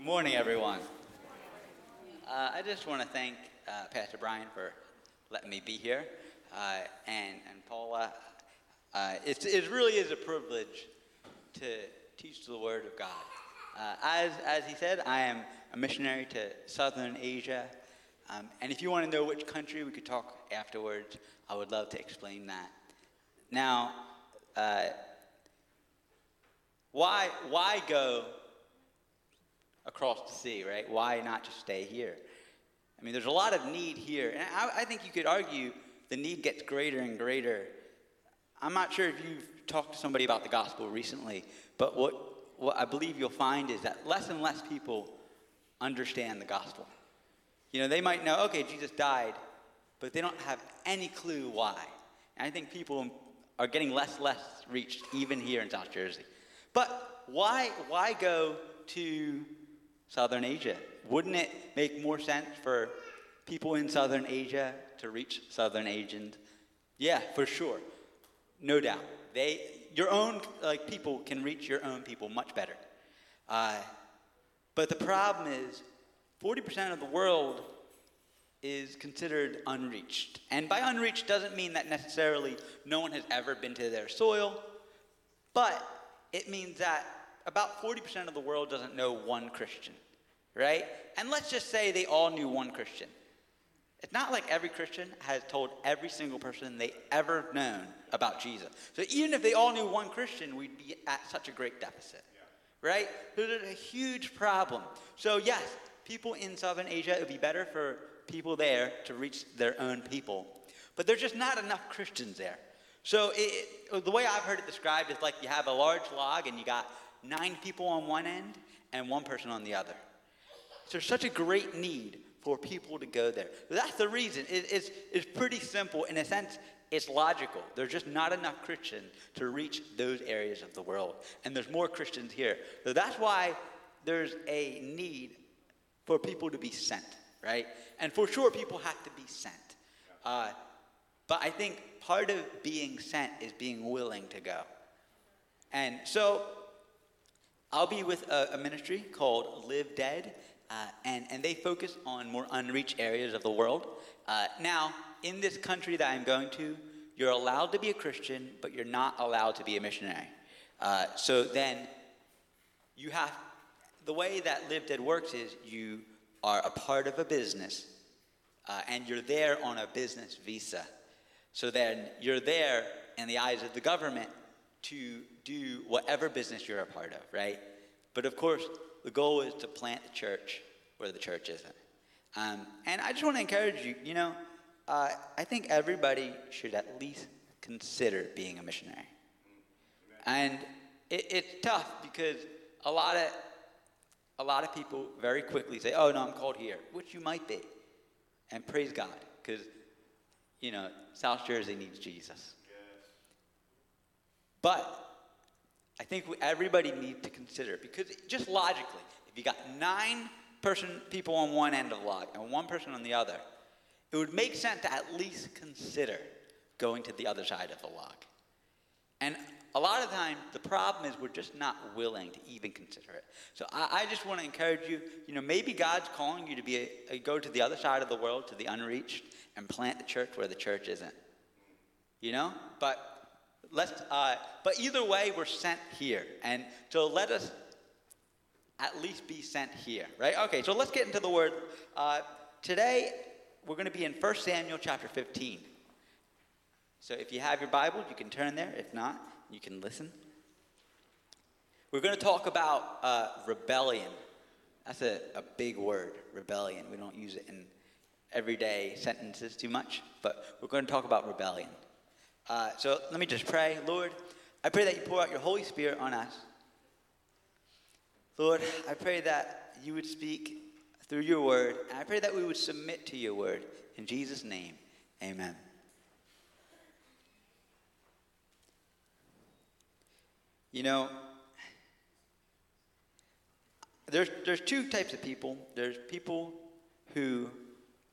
Good morning, everyone. Uh, I just want to thank uh, Pastor Brian for letting me be here, uh, and and Paula. Uh, it really is a privilege to teach the Word of God. Uh, as as he said, I am a missionary to Southern Asia, um, and if you want to know which country, we could talk afterwards. I would love to explain that. Now, uh, why why go across the sea, right? Why not just stay here? I mean, there's a lot of need here. And I, I, think you could argue the need gets greater and greater. I'm not sure if you've talked to somebody about the gospel recently, but what, what I believe you'll find is that less and less people understand the gospel. You know, they might know, okay, Jesus died, but they don't have any clue why. And I think people are getting less less reached, even here in South Jersey. But why, why go to Southern Asia. Wouldn't it make more sense for people in Southern Asia to reach Southern Asians? Yeah, for sure. No doubt. They, your own like people can reach your own people much better. Uh, but the problem is, 40% of the world is considered unreached. And by unreached doesn't mean that necessarily no one has ever been to their soil, but it means that about 40% of the world doesn't know one Christian, right? And let's just say they all knew one Christian. It's not like every Christian has told every single person they ever known about Jesus. So even if they all knew one Christian, we'd be at such a great deficit, right? So there's a huge problem. So yes, people in Southern Asia, it would be better for people there to reach their own people. But there's just not enough Christians there. So it, it, the way I've heard it described is like you have a large log and you got nine people on one end and one person on the other. So there's such a great need for people to go there. That's the reason. It, it's, it's pretty simple. In a sense, it's logical. There's just not enough Christians to reach those areas of the world. And there's more Christians here. So that's why there's a need for people to be sent, right? And for sure, people have to be sent. Uh, but I think part of being sent is being willing to go. And so I'll be with a, a ministry called Live Dead, uh, and, and they focus on more unreached areas of the world. Uh, now, in this country that I'm going to, you're allowed to be a Christian, but you're not allowed to be a missionary. Uh, so then you have, the way that Live Dead works is you are a part of a business, uh, and you're there on a business visa. So then you're there in the eyes of the government to do whatever business you're a part of, right? But of course, the goal is to plant the church where the church isn't. Um, and I just want to encourage you, you know, uh, I think everybody should at least consider being a missionary. And it, it's tough because a lot of a lot of people very quickly say, "Oh no, I'm called here," which you might be, and praise God because you know South Jersey needs Jesus. But I think everybody needs to consider because just logically, if you got nine person people on one end of the log and one person on the other, it would make sense to at least consider going to the other side of the log. And a lot of times, the problem is we're just not willing to even consider it. So I, I just want to encourage you. You know, maybe God's calling you to be a, a, go to the other side of the world, to the unreached, and plant the church where the church isn't. You know, but let's, uh, but either way, we're sent here. And so let us at least be sent here, right? Okay, so let's get into the word. Uh, today, we're going to be in 1 Samuel chapter 15. So if you have your Bible, you can turn there. If not, you can listen. We're going to talk about uh, rebellion. That's a, a big word, rebellion. We don't use it in everyday sentences too much, but we're going to talk about rebellion. Uh, so let me just pray. Lord, I pray that you pour out your Holy Spirit on us. Lord, I pray that you would speak through your word, and I pray that we would submit to your word. In Jesus' name, amen. You know, there's, there's two types of people. There's people who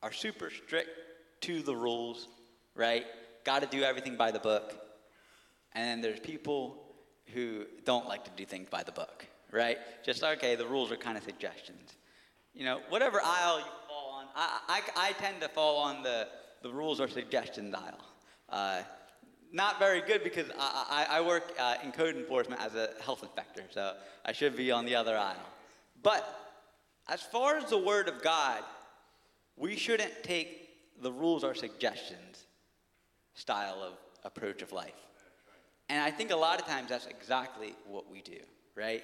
are super strict to the rules, right? Got to do everything by the book. And then there's people who don't like to do things by the book, right? Just okay, the rules are kind of suggestions. You know, whatever aisle you fall on, I, I, I tend to fall on the, the rules or suggestions aisle. Uh, not very good because I, I, I work uh, in code enforcement as a health inspector, so I should be on the other aisle. But as far as the Word of God, we shouldn't take the rules or suggestions style of approach of life. And I think a lot of times that's exactly what we do, right?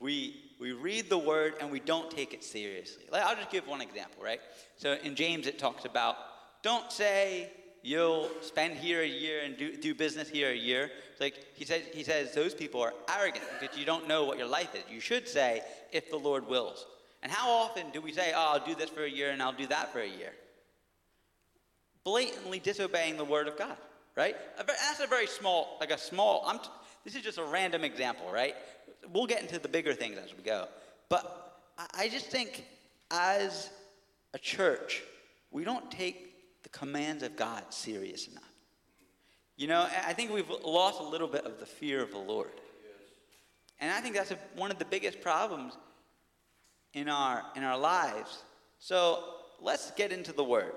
We, we read the word and we don't take it seriously. Like, I'll just give one example, right? So in James, it talks about don't say you'll spend here a year and do, do business here a year. It's like he says, he says those people are arrogant because you don't know what your life is. You should say, if the Lord wills. And how often do we say, oh, I'll do this for a year and I'll do that for a year? Blatantly disobeying the word of God, right? That's a very small, like a small, I'm t- this is just a random example, right? We'll get into the bigger things as we go. But I just think as a church, we don't take the commands of God serious enough. You know, I think we've lost a little bit of the fear of the Lord. And I think that's a, one of the biggest problems in our, in our lives. So let's get into the Word.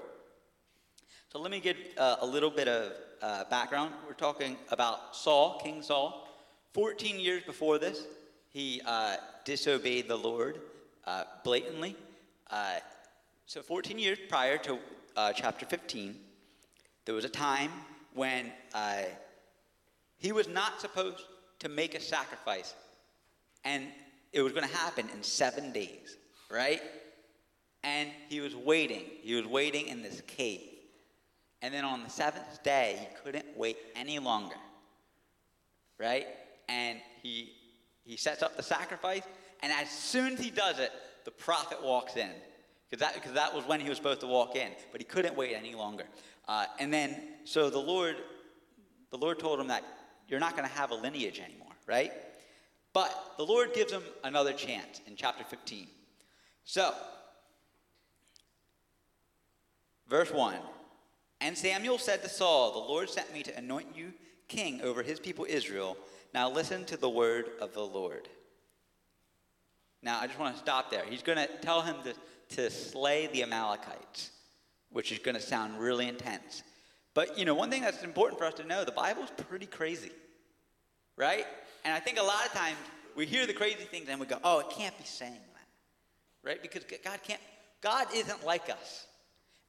Let me give uh, a little bit of uh, background. We're talking about Saul, King Saul. 14 years before this, he uh, disobeyed the Lord uh, blatantly. Uh, so 14 years prior to uh, chapter 15, there was a time when he was not supposed to make a sacrifice, and it was going to happen in seven days, right? And he was waiting. He was waiting in this cave. And then on the seventh day, he couldn't wait any longer, right? And he, he sets up the sacrifice, and as soon as he does it, the prophet walks in because that, cause that was when he was supposed to walk in, but he couldn't wait any longer. Uh, and then, so the Lord, the Lord told him that you're not going to have a lineage anymore, right? But the Lord gives him another chance in chapter 15. So, verse 1 And Samuel said to Saul, The Lord sent me to anoint you king over his people Israel. Now listen to the word of the Lord. Now, I just want to stop there. He's going to tell him this to slay the Amalekites, which is going to sound really intense. But, you know, one thing that's important for us to know the Bible's pretty crazy, right? And I think a lot of times we hear the crazy things and we go, oh, it can't be saying that, right? Because God can't, God isn't like us.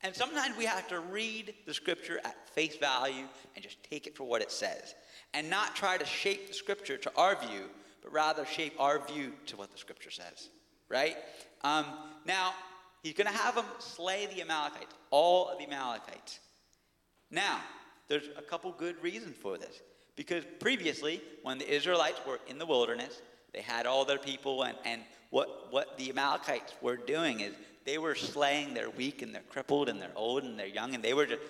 And sometimes we have to read the scripture at face value and just take it for what it says and not try to shape the scripture to our view, but rather shape our view to what the scripture says, right? Um, now, he's going to have them slay the Amalekites, all of the Amalekites. Now, there's a couple good reasons for this. Because previously, when the Israelites were in the wilderness, they had all their people, and, and what, what the Amalekites were doing is they were slaying their weak and their crippled and their old and their young, and they were just,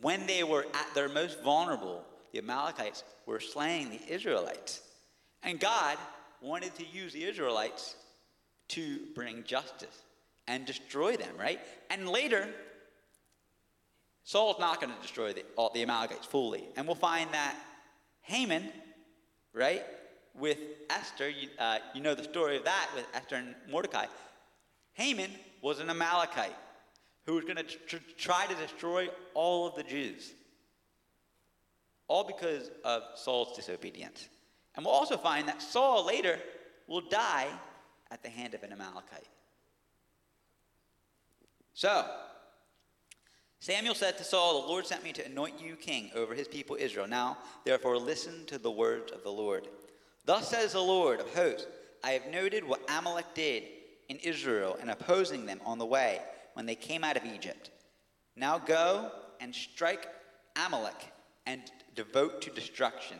when they were at their most vulnerable, the Amalekites were slaying the Israelites. And God wanted to use the Israelites to bring justice and destroy them, right? And later, Saul's not going to destroy the, all the Amalekites fully. And we'll find that Haman, right, with Esther, you, uh, you know the story of that with Esther and Mordecai. Haman was an Amalekite who was going to tr- try to destroy all of the Jews. All because of Saul's disobedience. And we'll also find that Saul later will die at the hand of an Amalekite. So, Samuel said to Saul, The Lord sent me to anoint you king over his people Israel. Now, therefore, listen to the words of the Lord. Thus says the Lord of hosts I have noted what Amalek did in Israel and opposing them on the way when they came out of Egypt. Now go and strike Amalek and devote to destruction.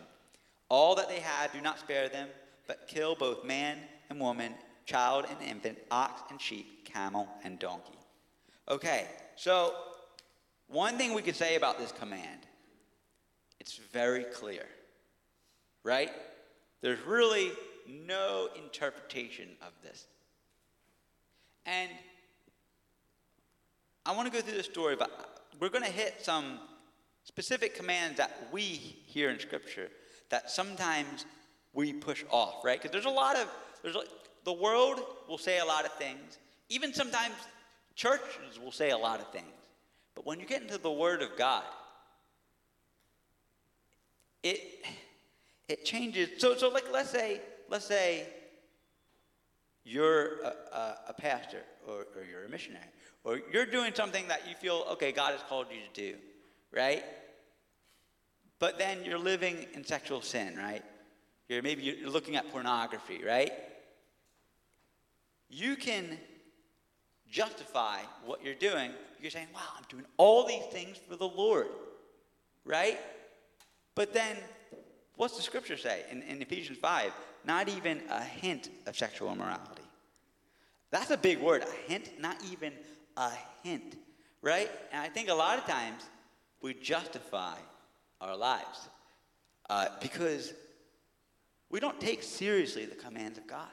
All that they have, do not spare them, but kill both man and woman, child and infant, ox and sheep, camel and donkey. Okay, so one thing we could say about this command it's very clear, right? There's really no interpretation of this. And I want to go through the story, but we're going to hit some specific commands that we hear in Scripture that sometimes we push off, right? Because there's a lot of There's like, the world will say a lot of things. Even sometimes churches will say a lot of things. But when you get into the Word of God, it it changes. So so like let's say let's say you're a, a, a pastor or, or you're a missionary or you're doing something that you feel okay God has called you to do, right? But then you're living in sexual sin, right? You're maybe you're looking at pornography, right? You can justify what you're doing. You're saying, wow, I'm doing all these things for the Lord, right? But then, what's the scripture say in, in Ephesians 5? Not even a hint of sexual immorality. That's a big word, a hint, not even a hint, right? And I think a lot of times we justify our lives uh, because we don't take seriously the commands of God.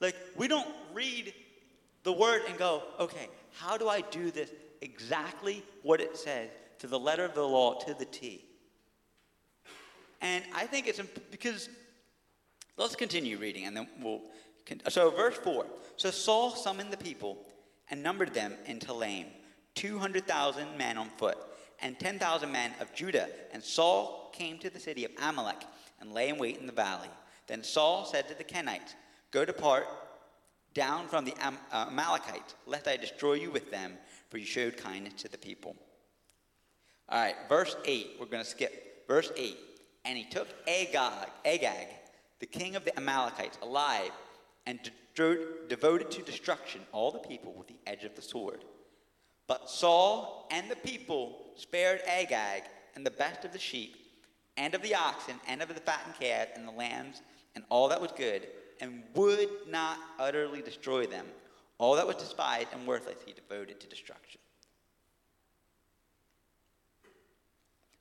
Like, we don't read the word and go, okay, how do I do this exactly what it says to the letter of the law to the T? And I think it's because, let's continue reading and then we'll. So, verse 4. So Saul summoned the people and numbered them in Telaim, 200,000 men on foot, and 10,000 men of Judah. And Saul came to the city of Amalek and lay in wait in the valley. Then Saul said to the Kenites, Go depart down from the Am- uh, Amalekites, lest I destroy you with them, for you showed kindness to the people. All right, verse 8, we're going to skip. Verse 8. And he took Agag, Agag, the king of the Amalekites, alive, and de- devoted to destruction all the people with the edge of the sword. But Saul and the people spared Agag and the best of the sheep, and of the oxen, and of the fattened calves, and the lambs, and all that was good, and would not utterly destroy them. All that was despised and worthless he devoted to destruction.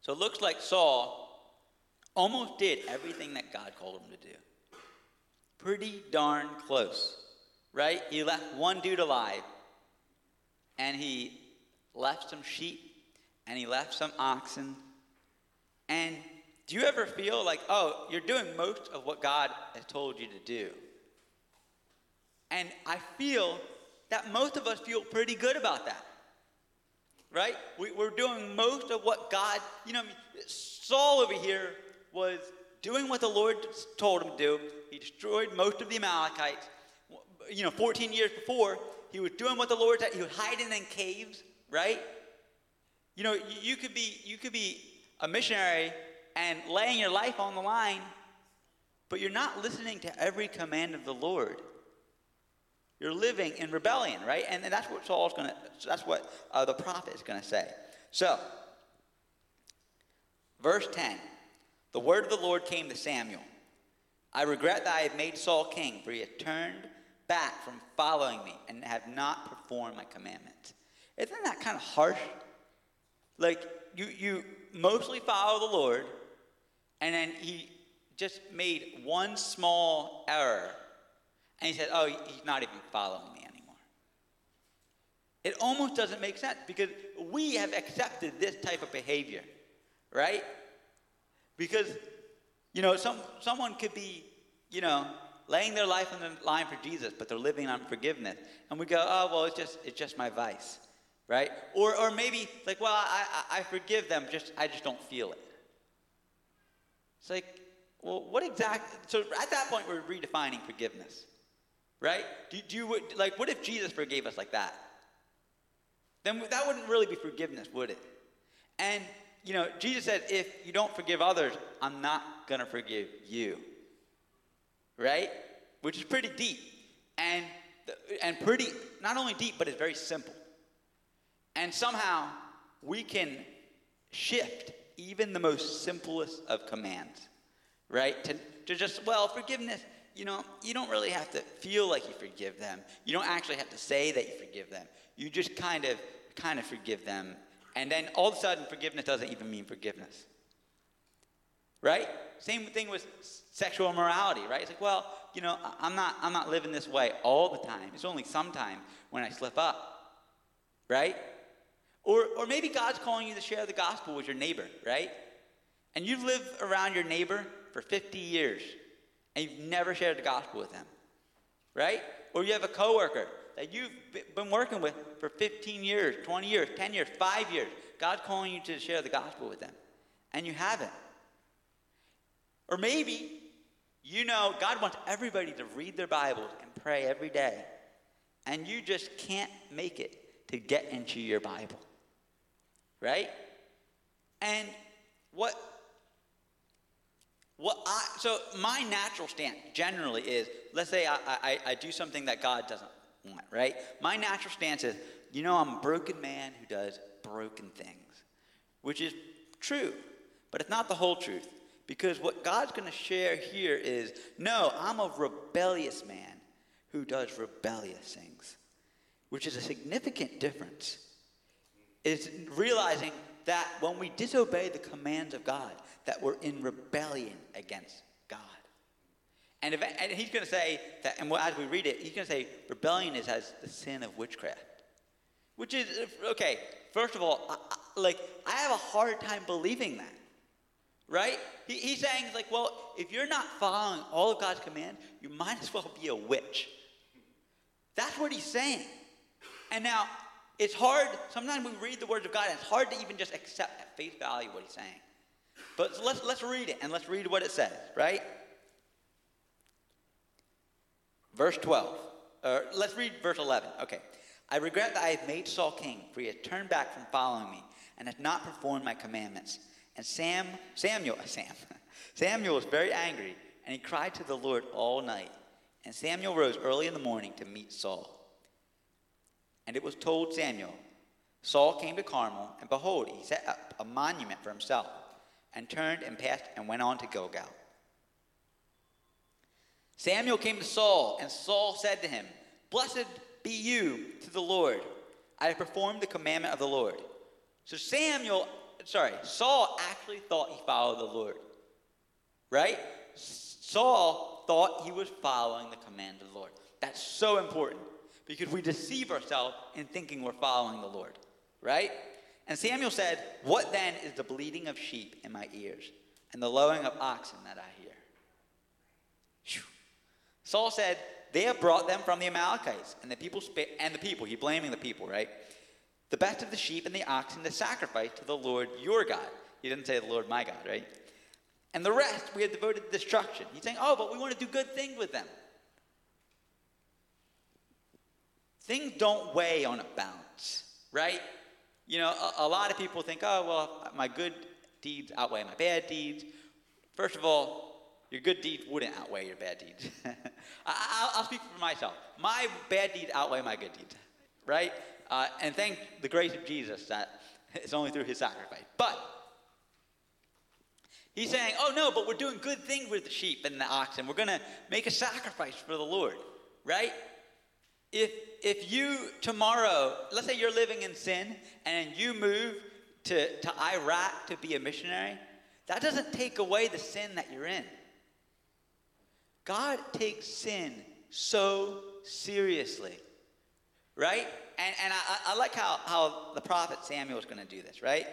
So it looks like Saul almost did everything that God called him to do. Pretty darn close, right? He left one dude alive, and he left some sheep, and he left some oxen. And do you ever feel like, oh, you're doing most of what God has told you to do? And I feel that most of us feel pretty good about that. Right? We, are doing most of what God, you know, Saul over here was doing what the Lord told him to do. He destroyed most of the Amalekites. You know, 14 years before, he was doing what the Lord said. He was hiding in caves, right? You know, you, could be you could be a missionary and laying your life on the line, but you're not listening to every command of the Lord. You're living in rebellion, right? And, that's what Saul's going to, that's what uh, the prophet is going to say. So, verse 10 The word of the Lord came to Samuel. I regret that I have made Saul king, for he had turned back from following me and have not performed my commandments. Isn't that kind of harsh? Like, you, you mostly follow the Lord, and then he just made one small error. And he said, Oh, he's not even following me anymore. It almost doesn't make sense because we have accepted this type of behavior, right? Because, you know, some, someone could be, you know, laying their life on the line for Jesus, but they're living on forgiveness. And we go, oh, well, it's just, it's just my vice, right? Or, or maybe, like, well, I, I, I forgive them, just I just don't feel it. It's like, well, what exactly? So at that point, we're redefining forgiveness, right? Do, do you like what if Jesus forgave us like that? Then that wouldn't really be forgiveness, would it? And you know, Jesus said, if you don't forgive others, I'm not gonna forgive you, right? Which is pretty deep, and and pretty not only deep, but it's very simple. And somehow we can shift even the most simplest of commands, right? To, to just, well, forgiveness, you know, you don't really have to feel like you forgive them. You don't actually have to say that you forgive them. You just kind of, kind of forgive them. And then all of a sudden, forgiveness doesn't even mean forgiveness. Right? Same thing with sexual immorality, right? It's like, well, you know, I'm not, I'm not living this way all the time. It's only sometime when I slip up. Right? Or, or maybe God's calling you to share the gospel with your neighbor, right? And you've lived around your neighbor for 50 years and you've never shared the gospel with them. right? Or you have a coworker that you've been working with for 15 years, 20 years, 10 years, 5 years. God's calling you to share the gospel with them, and you haven't. Or maybe you know God wants everybody to read their Bibles and pray every day, and you just can't make it to get into your Bible. Right? And what what I, so my natural stance generally is, let's say I, I, I do something that God doesn't want, right? My natural stance is, you know, I'm a broken man who does broken things, which is true, but it's not the whole truth. Because what God's going to share here is, no, I'm a rebellious man who does rebellious things, which is a significant difference. It's realizing that when we disobey the commands of God, that we're in rebellion against. And, if, and he's going to say that, and as we read it, he's going to say rebellion is as the sin of witchcraft. Which is, okay, first of all, I, I, like, I have a hard time believing that. Right? He, he's saying, like, well, if you're not following all of God's commands, you might as well be a witch. That's what he's saying. And now, it's hard, sometimes we read the words of God, and it's hard to even just accept at face value what he's saying. But let's, let's read it, and let's read what it says, right? Verse 12. Uh, let's read verse 11. Okay. I regret that I have made Saul king, for he has turned back from following me and has not performed my commandments. And Sam, Samuel, Sam, Samuel was very angry, and he cried to the Lord all night. And Samuel rose early in the morning to meet Saul. And it was told Samuel, Saul came to Carmel, and behold, he set up a monument for himself, and turned and passed and went on to Gilgal. Samuel came to Saul, and Saul said to him, Blessed be you to the Lord. I have performed the commandment of the Lord. So Samuel, sorry, Saul actually thought he followed the Lord. Right? Saul thought he was following the command of the Lord. That's so important because we deceive ourselves in thinking we're following the Lord. Right? And Samuel said, What then is the bleating of sheep in my ears and the lowing of oxen that I hear? Saul said, They have brought them from the Amalekites, and the people and the people, he's blaming the people, right? The best of the sheep and the oxen to sacrifice to the Lord your God. He didn't say the Lord my God, right? And the rest we have devoted to destruction. He's saying, Oh, but we want to do good things with them. Things don't weigh on a balance, right? You know, a, a lot of people think, oh, well, my good deeds outweigh my bad deeds. First of all, your good deeds wouldn't outweigh your bad deeds. I, will speak for myself. My bad deeds outweigh my good deeds, right? Uh, and thank the grace of Jesus that it's only through his sacrifice. But he's saying, oh no, but we're doing good things with the sheep and the oxen. We're going to make a sacrifice for the Lord, right? If, if you tomorrow, let's say you're living in sin and you move to, to Iraq to be a missionary, that doesn't take away the sin that you're in. God takes sin so seriously, right? And, and I, I like how, how the prophet Samuel is going to do this, right?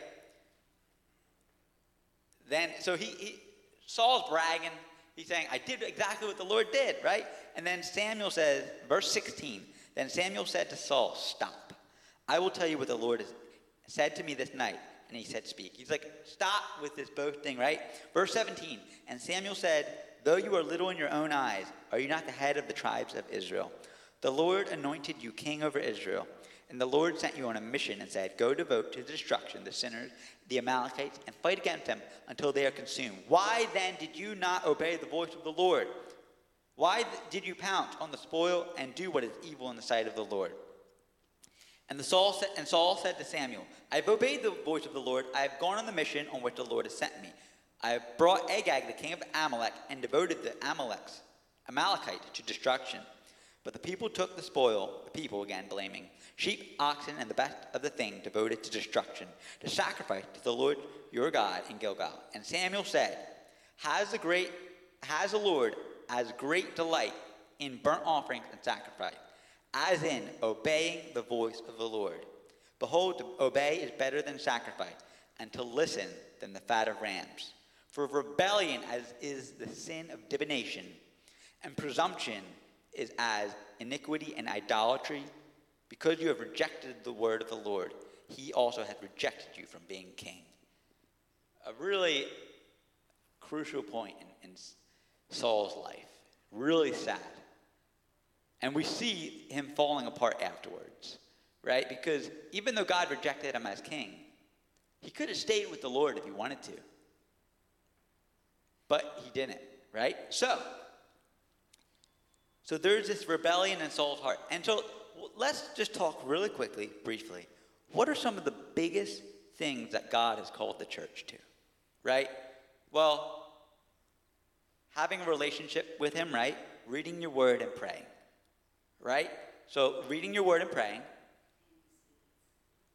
Then, so he, he, Saul's bragging. He's saying, I did exactly what the Lord did, right? And then Samuel says, verse 16, then Samuel said to Saul, Stop. I will tell you what the Lord has said to me this night. And he said, Speak. He's like, Stop with this boasting, right? Verse 17, and Samuel said, Though you are little in your own eyes, are you not the head of the tribes of Israel? The Lord anointed you king over Israel. And the Lord sent you on a mission and said, Go devote to destruction the sinners, the Amalekites, and fight against them until they are consumed. Why then did you not obey the voice of the Lord? Why did you pounce on the spoil and do what is evil in the sight of the Lord? And, the Saul, said, and Saul said to Samuel, I have obeyed the voice of the Lord. I have gone on the mission on which the Lord has sent me. I brought Agag, the king of Amalek, and devoted the Amaleks, Amalekite to destruction. But the people took the spoil, the people again blaming, sheep, oxen, and the best of the thing devoted to destruction, to sacrifice to the Lord your God in Gilgal. And Samuel said, Has the great, has the Lord as great delight in burnt offerings and sacrifice, as in obeying the voice of the Lord. Behold, to obey is better than sacrifice, and to listen than the fat of rams. For rebellion as is the sin of divination, and presumption is as iniquity and idolatry. Because you have rejected the word of the Lord, he also has rejected you from being king. A really crucial point in, in Saul's life. Really sad. And we see him falling apart afterwards, right? Because even though God rejected him as king, he could have stayed with the Lord if he wanted to. But he didn't, right? So, so there's this rebellion in Saul's heart. And so let's just talk really quickly, briefly. What are some of the biggest things that God has called the church to? Right? Well, having a relationship with Him, right? Reading your word and praying. Right? So, reading your word and praying.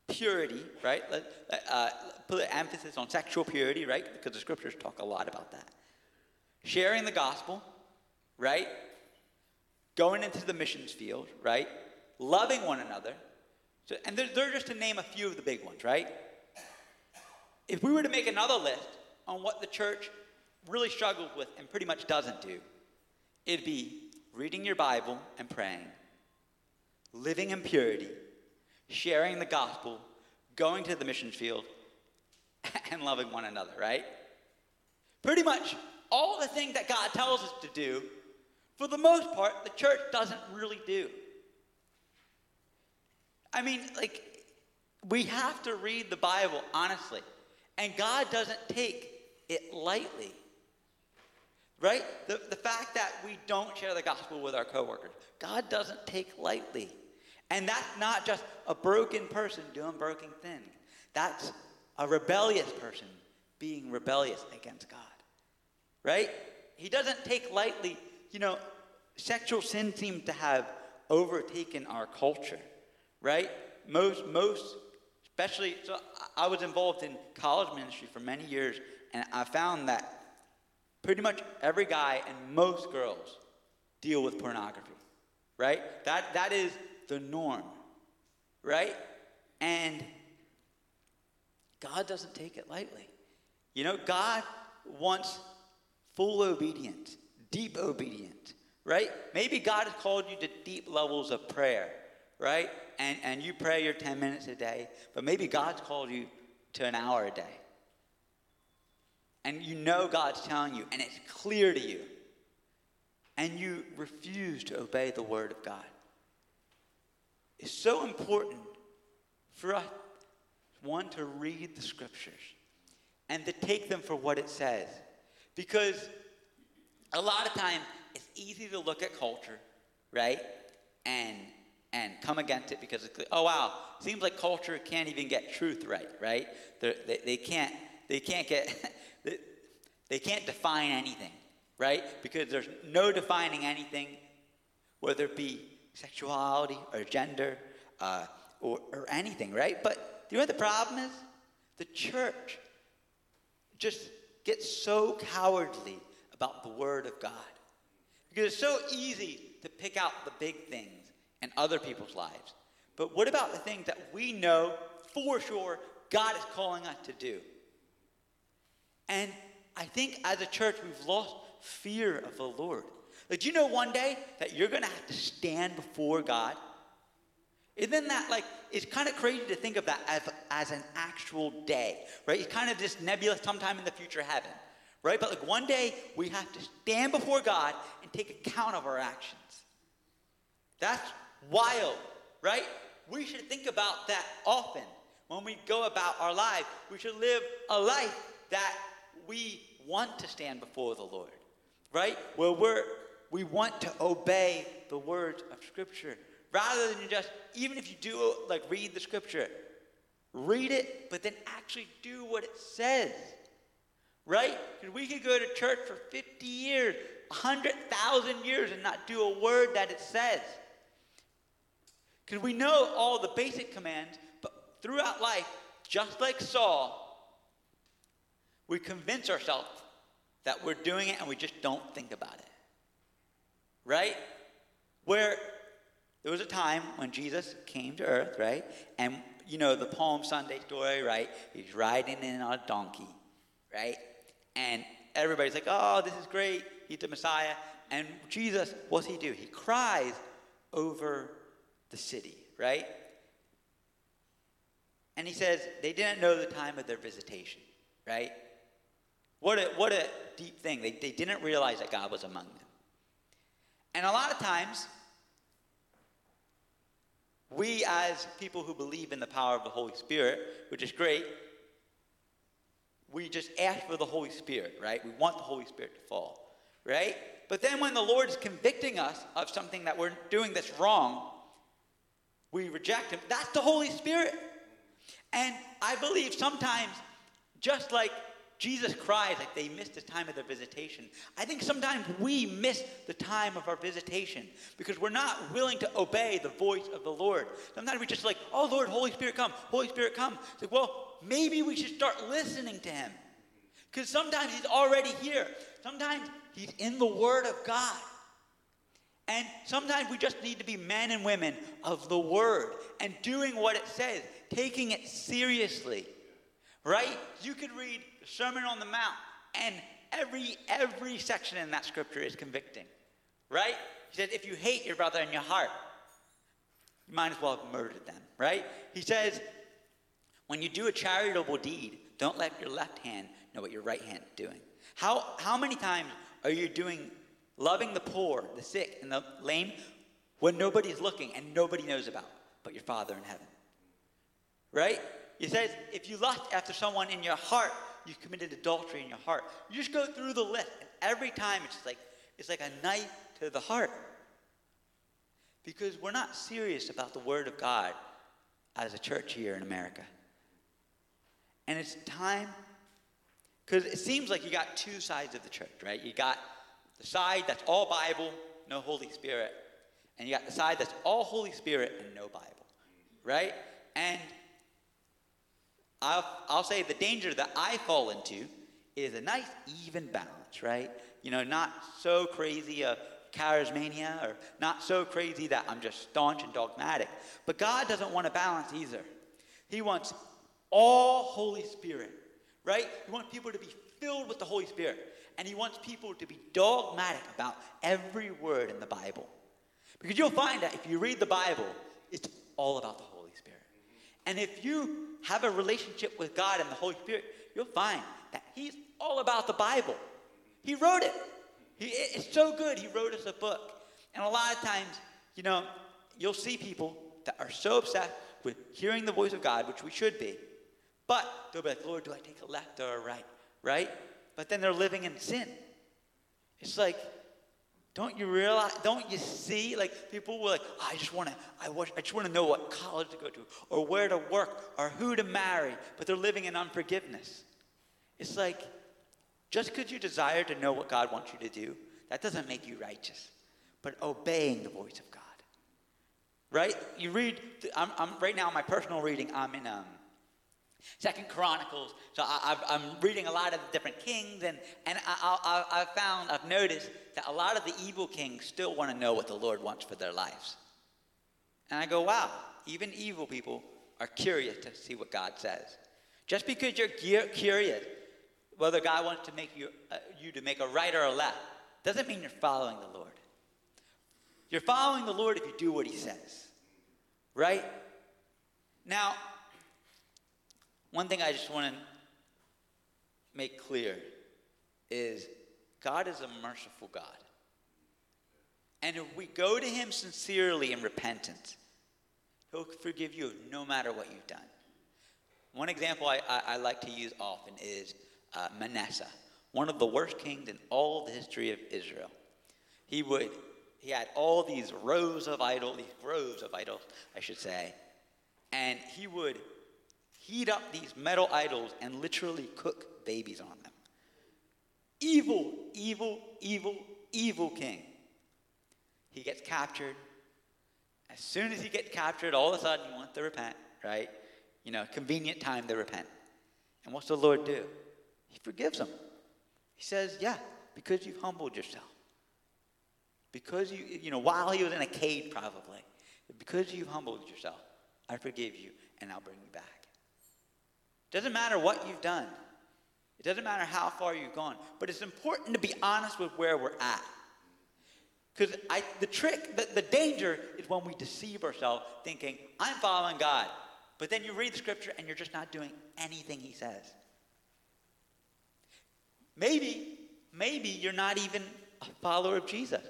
Purity, right? Let, uh, put emphasis on sexual purity, right? Because the scriptures talk a lot about that. Sharing the gospel, right? Going into the missions field, right? Loving one another. So, and they're, they're just to name a few of the big ones, right? If we were to make another list on what the church really struggles with and pretty much doesn't do, it'd be reading your Bible and praying, living in purity, sharing the gospel, going to the missions field, and loving one another, right? Pretty much all the things that God tells us to do, for the most part, the church doesn't really do. I mean, like, we have to read the Bible honestly. And God doesn't take it lightly. Right? The, the fact that we don't share the gospel with our coworkers, God doesn't take lightly. And that's not just a broken person doing broken things. That's a rebellious person being rebellious against God. Right? He doesn't take lightly, you know, sexual sin seems to have overtaken our culture. Right? Most most especially so I was involved in college ministry for many years and I found that pretty much every guy and most girls deal with pornography, right? That, that is the norm, right? And God doesn't take it lightly. You know, God wants full obedience, deep obedience, right? Maybe God has called you to deep levels of prayer, right? And, and you pray your 10 minutes a day, but maybe God's called you to an hour a day and you know God's telling you, and it's clear to you, and you refuse to obey the word of God. It's so important for us, one, to read the scriptures and to take them for what it says. Because a lot of time it's easy to look at culture, right? And and come against it because it's, oh wow, seems like culture can't even get truth right, right? They, they can't they can't get They can't define anything, right? Because there's no defining anything, whether it be sexuality or gender uh, or, or anything, right? But do you know what the problem is? The church just gets so cowardly about the Word of God. Because it's so easy to pick out the big things in other people's lives. But what about the things that we know for sure God is calling us to do? And I think as a church, we've lost fear of the Lord. Do you know one day that you're going to have to stand before God? Isn't that like, it's kind of crazy to think of that as, as an actual day, right? It's kind of this nebulous sometime in the future heaven, right? But like one day we have to stand before God and take account of our actions. That's wild, right? We should think about that often. When we go about our life, we should live a life that we want to stand before the Lord, right? Where we're, we want to obey the words of Scripture. Rather than just, even if you do like read the Scripture, read it, but then actually do what it says, right? Because we could go to church for 50 years, 100,000 years, and not do a word that it says. Because we know all the basic commands, but throughout life, just like Saul, we convince ourselves that we're doing it and we just don't think about it. Right? Where there was a time when Jesus came to earth, right? And you know the Palm Sunday story, right? He's riding in on a donkey, right? And everybody's like, oh, this is great. He's the Messiah. and Jesus, what's he do? He cries over the city, right? And he says they didn't know the time of their visitation, right? What a, what a deep thing. They, they didn't realize that God was among them. And a lot of times, we as people who believe in the power of the Holy Spirit, which is great, we just ask for the Holy Spirit, right? We want the Holy Spirit to fall, right? But then when the Lord is convicting us of something that we're doing that's wrong, we reject Him. That's the Holy Spirit. And I believe sometimes, just like Jesus cries like they missed the time of their visitation. I think sometimes we miss the time of our visitation because we're not willing to obey the voice of the Lord. Sometimes we're just like, oh Lord, Holy Spirit, come, Holy Spirit, come. It's like, well, maybe we should start listening to Him because sometimes He's already here. Sometimes He's in the Word of God. And sometimes we just need to be men and women of the Word and doing what it says, taking it seriously. Right? You could read Sermon on the Mount, and every every section in that scripture is convicting. Right? He says, if you hate your brother in your heart, you might as well have murdered them. Right? He says, when you do a charitable deed, don't let your left hand know what your right hand is doing. How, how many times are you doing loving the poor, the sick, and the lame when nobody's looking and nobody knows about but your Father in heaven? Right? He says, if you lust after someone in your heart, you've committed adultery in your heart. You just go through the list, and every time it's like it's like a knife to the heart. Because we're not serious about the Word of God as a church here in America. And it's time, because it seems like you got two sides of the church, right? You got the side that's all Bible, no Holy Spirit, and you got the side that's all Holy Spirit and no Bible, right? And I'll, I'll say the danger that I fall into is a nice even balance, right? You know, not so crazy a charismania or not so crazy that I'm just staunch and dogmatic. But God doesn't want a balance either. He wants all Holy Spirit, right? He wants people to be filled with the Holy Spirit. And he wants people to be dogmatic about every word in the Bible. Because you'll find that if you read the Bible, it's all about the Holy Spirit. And if you have a relationship with God and the Holy Spirit, you'll find that He's all about the Bible. He wrote it. He, it's so good. He wrote us a book. And a lot of times, you know, you'll see people that are so obsessed with hearing the voice of God, which we should be, but they'll be like, Lord, do I take a left or a right? Right? But then they're living in sin. It's like, don't you realize, don't you see? Like people were like, oh, I just want to, I, I just want to know what college to go to, or where to work, or who to marry, but they're living in unforgiveness. It's like, just because you desire to know what God wants you to do, that doesn't make you righteous. But obeying the voice of God. Right? You read, I'm, I'm right now, my personal reading, I'm in um, Second Chronicles. So I, am reading a lot of the different kings, and, and I, I, I found, I've noticed that a lot of the evil kings still want to know what the Lord wants for their lives. And I go, wow, even evil people are curious to see what God says. Just because you're curious whether God wants to make you, uh, you to make a right or a left, doesn't mean you're following the Lord. You're following the Lord if you do what He says, right? Now, one thing I just want to make clear is God is a merciful God. And if we go to Him sincerely in repentance, He'll forgive you no matter what you've done. One example I, I, I like to use often is uh, Manasseh, one of the worst kings in all the history of Israel. He would he had all these rows of idols, these groves of idols, I should say, and he would heat up these metal idols and literally cook babies on them. Evil, evil, evil, evil king. He gets captured. As soon as he gets captured, all of a sudden he wants to repent, right? You know, convenient time to repent. And what's the Lord do? He forgives him. He says, Yeah, because you've humbled yourself. Because you, you know, while he was in a cave probably, because you've humbled yourself, I forgive you and I'll bring you back. It doesn't matter what you've done. It doesn't matter how far you've gone. But it's important to be honest with where we're at. Because the trick, the, the danger is when we deceive ourselves thinking, I'm following God. But then you read the scripture and you're just not doing anything he says. Maybe, maybe you're not even a follower of Jesus.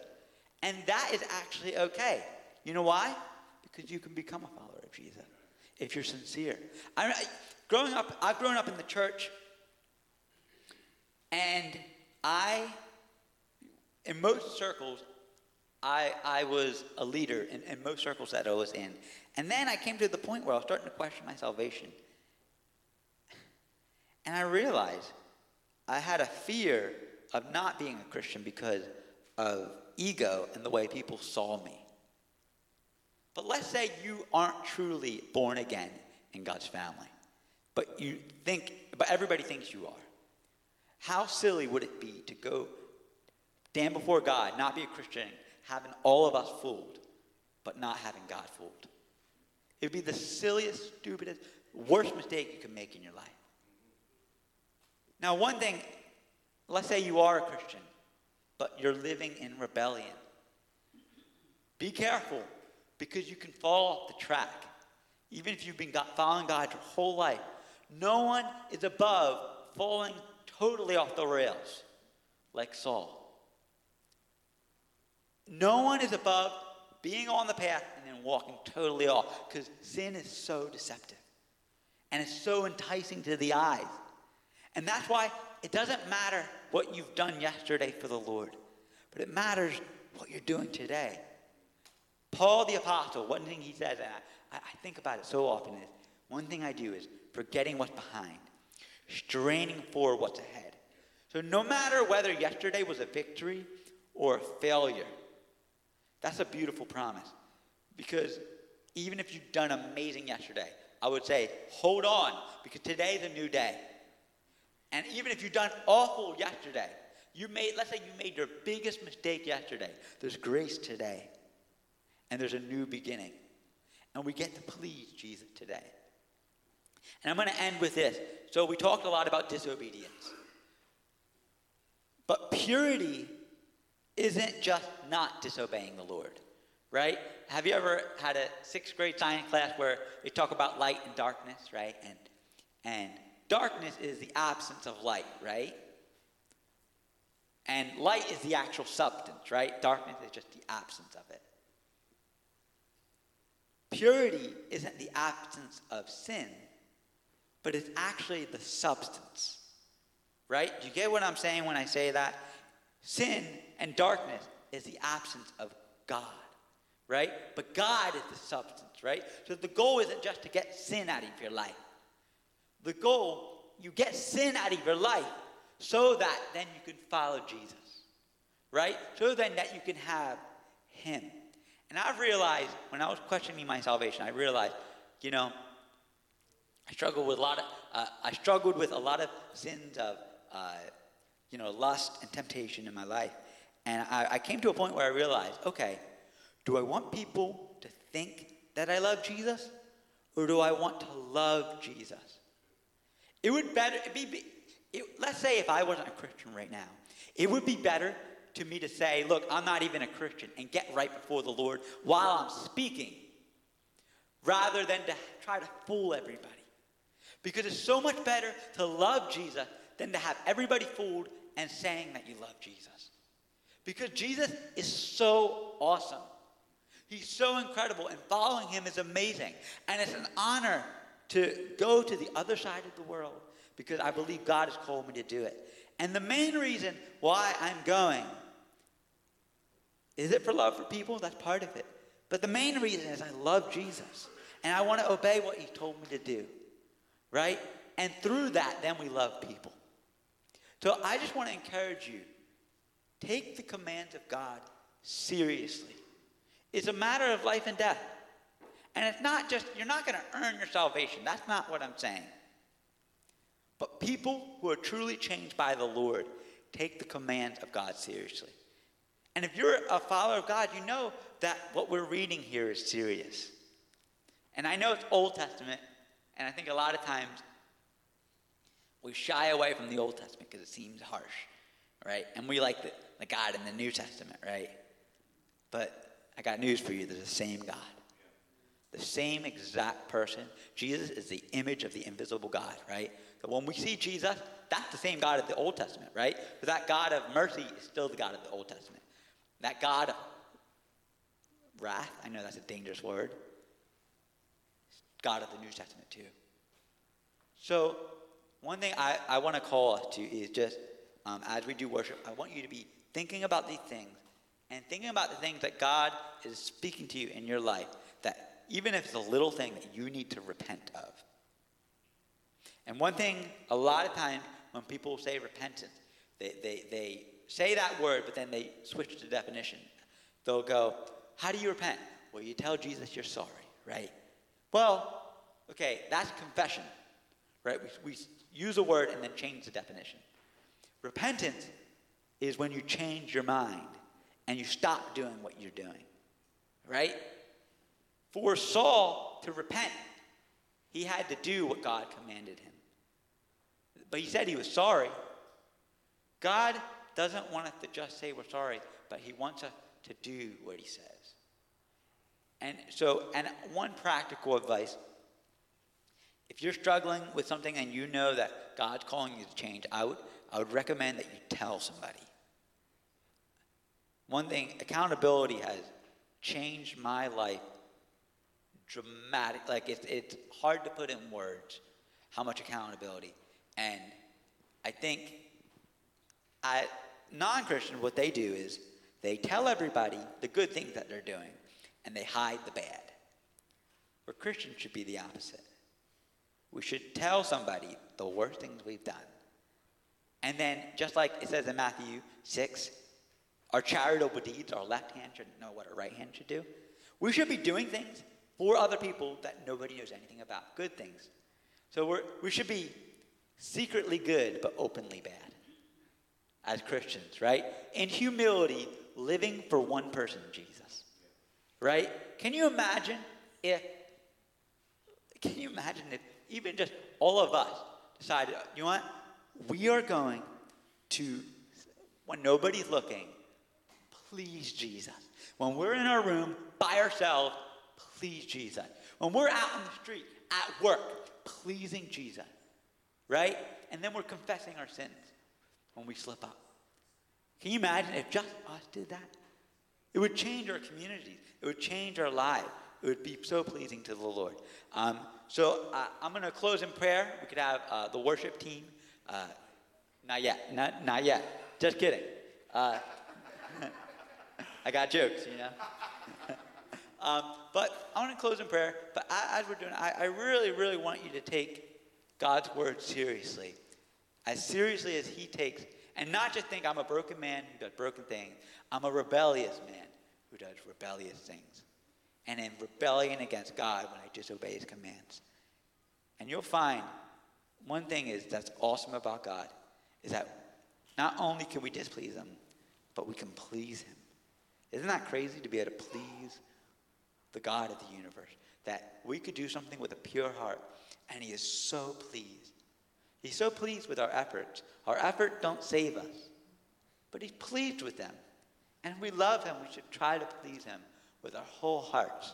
And that is actually okay. You know why? Because you can become a follower of Jesus if you're sincere. I, growing up, I've grown up in the church, and I, in most circles, I, I was a leader in, in most circles that I was in. And then I came to the point where I was starting to question my salvation. And I realized I had a fear of not being a Christian because of ego and the way people saw me. But let's say you aren't truly born again in God's family, but you think, but everybody thinks you are. How silly would it be to go stand before God, not be a Christian, having all of us fooled, but not having God fooled? It would be the silliest, stupidest, worst mistake you can make in your life. Now, one thing, let's say you are a Christian, but you're living in rebellion. Be careful because you can fall off the track. Even if you've been following God your whole life, no one is above falling totally off the rails like Saul. No one is above being on the path and then walking totally off because sin is so deceptive and it's so enticing to the eyes. And that's why it doesn't matter what you've done yesterday for the Lord, but it matters what you're doing today. Paul the Apostle, one thing he says, and I, I think about it so often, is one thing I do is forgetting what's behind, straining for what's ahead. So no matter whether yesterday was a victory or a failure, that's a beautiful promise. Because even if you've done amazing yesterday, I would say hold on because today's a new day. And even if you've done awful yesterday, you made, let's say you made your biggest mistake yesterday, there's grace today. And there's a new beginning. And we get to please Jesus today. And I'm going to end with this. So we talked a lot about disobedience. But purity isn't just not disobeying the Lord, right? Have you ever had a sixth grade science class where they talk about light and darkness, right? And and darkness is the absence of light, right? And light is the actual substance, right? Darkness is just the absence of it. Purity isn't the absence of sin, but it's actually the substance, right? Do you get what I'm saying when I say that? Sin and darkness is the absence of God, right? But God is the substance, right? So the goal isn't just to get sin out of your life. The goal, you get sin out of your life so that then you can follow Jesus, right? So then that you can have Him. And I've realized when I was questioning my salvation, I realized, you know, I struggled with a lot of, uh, I struggled with a lot of sins of, uh, you know, lust and temptation in my life. And I, I came to a point where I realized, okay, do I want people to think that I love Jesus, or do I want to love Jesus? It would better be, it, let's say if I wasn't a Christian right now, it would be better to me to say, look, I'm not even a Christian and get right before the Lord while I'm speaking, rather than to try to fool everybody. Because it's so much better to love Jesus than to have everybody fooled and saying that you love Jesus. Because Jesus is so awesome. He's so incredible, and following him is amazing. And it's an honor to go to the other side of the world because I believe God has called me to do it. And the main reason why I'm going is it for love for people? That's part of it. But the main reason is I love Jesus and I want to obey what he told me to do. Right? And through that, then we love people. So I just want to encourage you Take the commands of God seriously. It's a matter of life and death. And it's not just, you're not going to earn your salvation. That's not what I'm saying. But people who are truly changed by the Lord take the commands of God seriously. And if you're a follower of God, you know that what we're reading here is serious. And I know it's Old Testament, and I think a lot of times we shy away from the Old Testament because it seems harsh, right? And we like the, the God in the New Testament, right? But I got news for you. They're the same God. The same exact person. Jesus is the image of the invisible God, right? So when we see Jesus, that's the same God of the Old Testament, right? But that God of mercy is still the God of the Old Testament. That God wrath, I know that's a dangerous word, God of the New Testament too. So, one thing I, I want to call us to is just um, as we do worship, I want you to be thinking about these things and thinking about the things that God is speaking to you in your life, that even if it's a little thing that you need to repent of. And one thing, a lot of times when people say repentance, they, they, they say that word, but then they switch the definition. They'll go, How do you repent? Well, you tell Jesus you're sorry, right? Well, okay, that's confession, right? We, we use a word and then change the definition. Repentance is when you change your mind and you stop doing what you're doing, right? For Saul to repent, he had to do what God commanded him. But he said he was sorry. God doesn't want us to just say we're sorry, but he wants us to do what he says. And so, and one practical advice if you're struggling with something and you know that God's calling you to change, I would, I would recommend that you tell somebody. One thing, accountability has changed my life dramatic. Like it's, it's hard to put in words how much accountability. And I think I, non-Christians, what they do is they tell everybody the good things that they're doing, and they hide the bad. Where Christians should be the opposite. We should tell somebody the worst things we've done. And then, just like it says in Matthew 6, our charitable deeds, our left hand should know what our right hand should do. We should be doing things for other people that nobody knows anything about, good things. So we're, we should be secretly good but openly bad as Christians, right? In humility, living for one person, Jesus, right? Can you imagine if, can you imagine if even just all of us decided, you know what? We are going to, when nobody's looking, please Jesus. When we're in our room by ourselves, please Jesus. When we're out in the street, at work, pleasing Jesus. Right? And then we're confessing our sins when we slip up. Can you imagine if just us did that? It would change our communities. It would change our lives. It would be so pleasing to the Lord. Um, so uh, I'm going to close in prayer. We could have uh, the worship team. Uh, not yet. Not, not yet. Just kidding. Uh, I got jokes, you know. um, but I want to close in prayer. But as we're doing, I, I really, really want you to take God's word seriously, as seriously as He takes, and not just think I'm a broken man who does broken things. I'm a rebellious man who does rebellious things, and in rebellion against God when I disobey His commands. And you'll find one thing is that's awesome about God is that not only can we displease Him, but we can please Him. Isn't that crazy to be able to please the God of the universe? That we could do something with a pure heart, and He is so pleased. He's so pleased with our efforts. Our efforts don't save us, but He's pleased with them. And we love Him, we should try to please Him with our whole hearts.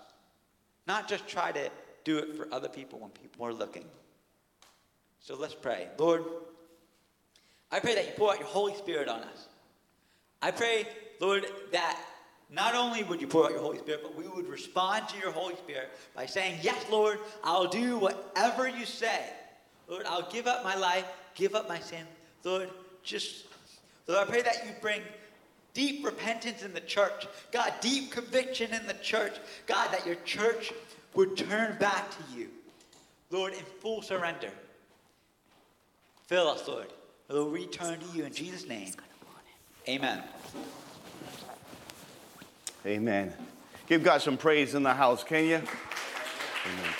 Not just try to do it for other people when people are looking. So let's pray. Lord, I pray that you pour out your Holy Spirit on us. I pray, Lord, that not only would you pour out your Holy Spirit, but we would respond to your Holy Spirit by saying, Yes, Lord, I'll do whatever you say. Lord, I'll give up my life, give up my sin. Lord, just, Lord, I pray that you bring deep repentance in the church. God, deep conviction in the church. God, that your church would turn back to you. Lord, in full surrender. Fill us, Lord. We'll return to you in Jesus' name. Amen. Amen. Give God some praise in the house, can you? Amen.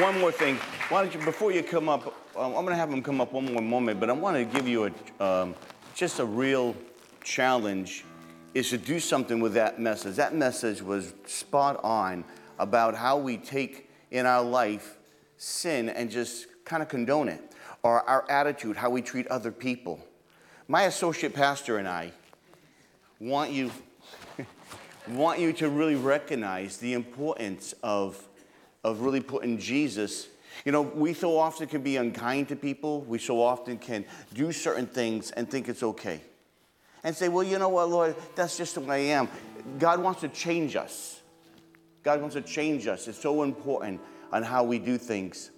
One more thing. Why don't you, before you come up, um, I'm going to have him come up one more moment, but I want to give you a, um, just a real challenge is to do something with that message. That message was spot on about how we take in our life sin and just kind of condone it, or our attitude, how we treat other people. My associate pastor and I, want you want you to really recognize the importance of, of really putting Jesus. You know, we so often can be unkind to people. We so often can do certain things and think it's okay. And say, well, you know what, Lord, that's just the way I am. God wants to change us. God wants to change us. It's so important on how we do things.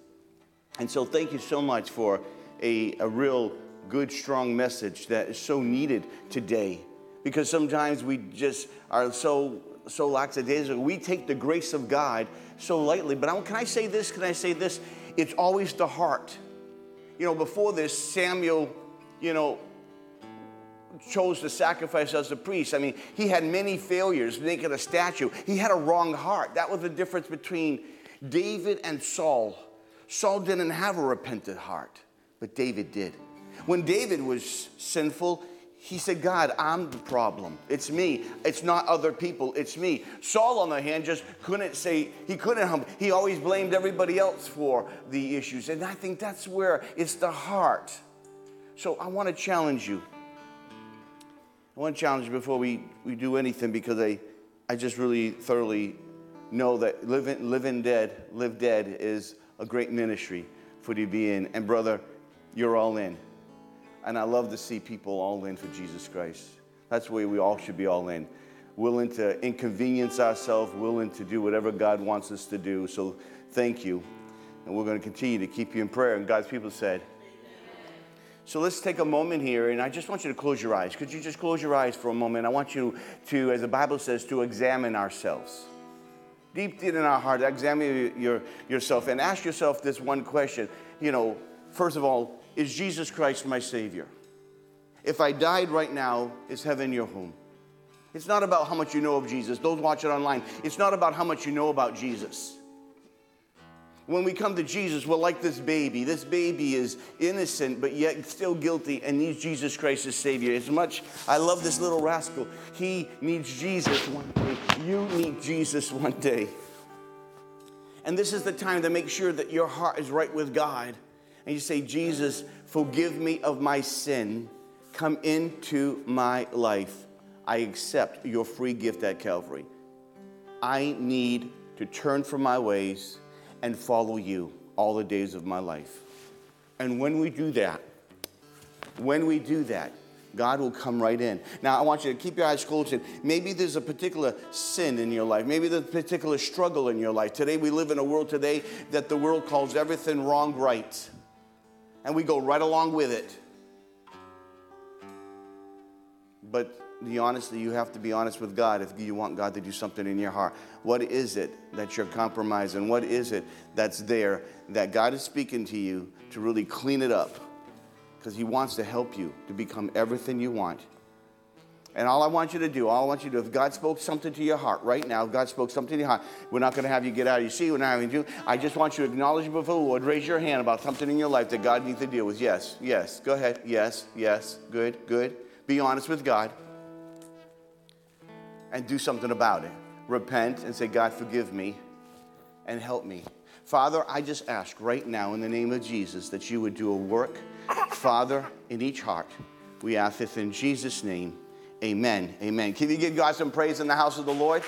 And so, thank you so much for a, a real good, strong message that is so needed today. Because sometimes we just are so so lackadaisical. We take the grace of God so lightly. But I, can I say this? Can I say this? It's always the heart. You know, before this, Samuel, you know, chose to sacrifice as a priest. I mean, he had many failures making a statue. He had a wrong heart. That was the difference between David and Saul. Saul didn't have a repentant heart, but David did. When David was sinful, he said, God, I'm the problem. It's me. It's not other people. It's me. Saul, on the hand, just couldn't say, he couldn't humble. He always blamed everybody else for the issues. And I think that's where it's the heart. So I want to challenge you. I want to challenge you before we, we do anything because I, I just really thoroughly know that living, living dead, live dead is a great ministry for you to be in. And brother, you're all in. And I love to see people all in for Jesus Christ. That's the way we all should be all in. Willing to inconvenience ourselves, willing to do whatever God wants us to do. So thank you. And we're going to continue to keep you in prayer. And God's people said, so let's take a moment here, and I just want you to close your eyes. Could you just close your eyes for a moment? I want you to, as the Bible says, to examine ourselves. Deep in our heart, examine your, yourself and ask yourself this one question. You know, first of all, is Jesus Christ my Savior? If I died right now, is heaven your home? It's not about how much you know of Jesus. Don't watch it online. It's not about how much you know about Jesus. When we come to Jesus, we're like this baby. This baby is innocent, but yet still guilty and needs Jesus Christ as Savior. As much, I love this little rascal. He needs Jesus one day. You need Jesus one day. And this is the time to make sure that your heart is right with God and you say, Jesus, forgive me of my sin. Come into my life. I accept your free gift at Calvary. I need to turn from my ways and follow you all the days of my life. And when we do that, when we do that, God will come right in. Now, I want you to keep your eyes closed. And maybe there's a particular sin in your life. Maybe there's a particular struggle in your life. Today, we live in a world today that the world calls everything wrong right and we go right along with it. But the honesty, you have to be honest with God if you want God to do something in your heart. What is it that you're compromising? What is it that's there that God is speaking to you to really clean it up? Because He wants to help you to become everything you want. And all I want you to do, all I want you to do, if God spoke something to your heart right now, God spoke something to your heart, we're not going to have you get out of your seat. We're not having you. I just want you to acknowledge before the Lord. Raise your hand about something in your life that God needs to deal with. Yes, yes. Go ahead. Yes, yes. Good, good. Be honest with God and do something about it. Repent and say, God, forgive me and help me. Father, I just ask right now in the name of Jesus that you would do a work, Father, in each heart. We ask this in Jesus' name. Amen. Amen. Can you give God some praise in the house of the Lord?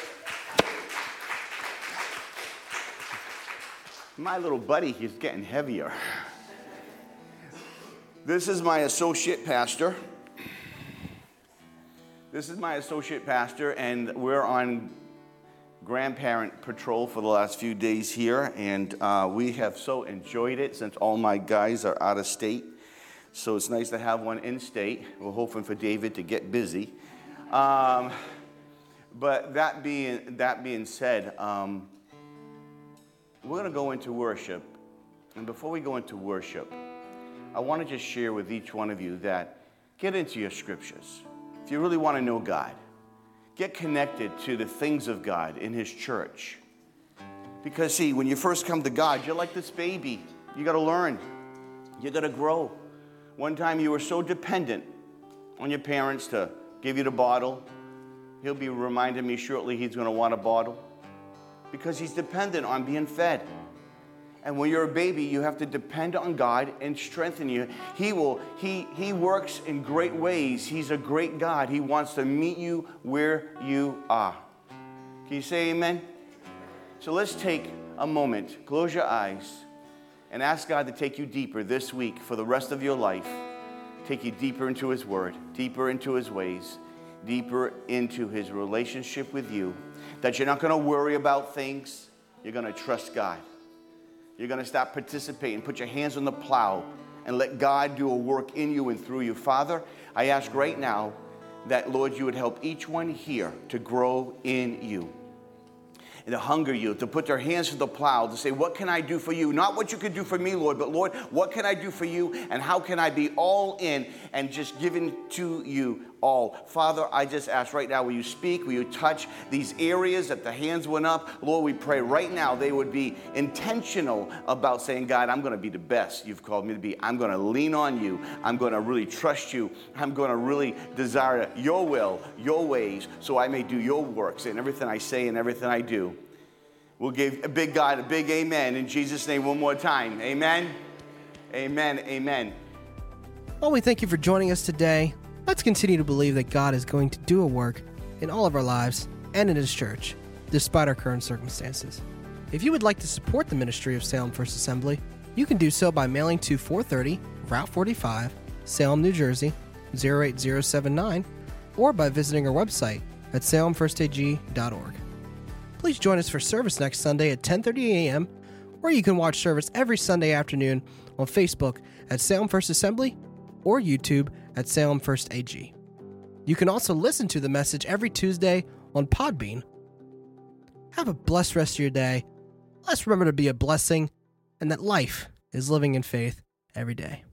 My little buddy, he's getting heavier. This is my associate pastor. This is my associate pastor, and we're on grandparent patrol for the last few days here, and uh, we have so enjoyed it since all my guys are out of state. So it's nice to have one in state. We're hoping for David to get busy. Um, but that being, that being said, um, we're going to go into worship. And before we go into worship, I want to just share with each one of you that get into your scriptures. If you really want to know God, get connected to the things of God in His church. Because, see, when you first come to God, you're like this baby. You got to learn, you got to grow. One time you were so dependent on your parents to give you the bottle. He'll be reminding me shortly he's going to want a bottle because he's dependent on being fed. And when you're a baby, you have to depend on God and strengthen you. He will, he, he works in great ways. He's a great God. He wants to meet you where you are. Can you say amen? So let's take a moment, close your eyes, and ask God to take you deeper this week for the rest of your life. Take you deeper into His Word, deeper into His ways, deeper into His relationship with you. That you're not going to worry about things, you're going to trust God. You're going to stop participating, put your hands on the plow, and let God do a work in you and through you. Father, I ask right now that, Lord, you would help each one here to grow in you to hunger you, to put their hands to the plow, to say, What can I do for you? Not what you could do for me, Lord, but Lord, what can I do for you? And how can I be all in and just given to you all? Father, I just ask right now, will you speak? Will you touch these areas that the hands went up? Lord, we pray right now they would be intentional about saying, God, I'm going to be the best you've called me to be. I'm going to lean on you. I'm going to really trust you. I'm going to really desire your will, your ways, so I may do your works in everything I say and everything I do. We'll give a big God a big amen in Jesus' name one more time. Amen. Amen. Amen. Well, we thank you for joining us today. Let's continue to believe that God is going to do a work in all of our lives and in His church, despite our current circumstances. If you would like to support the ministry of Salem First Assembly, you can do so by mailing to 430 Route 45, Salem, New Jersey 08079, or by visiting our website at salemfirstag.org. Please join us for service next Sunday at 10:30 a.m., or you can watch service every Sunday afternoon on Facebook at Salem First Assembly or YouTube at Salem First AG. You can also listen to the message every Tuesday on Podbean. Have a blessed rest of your day. Let's remember to be a blessing and that life is living in faith every day.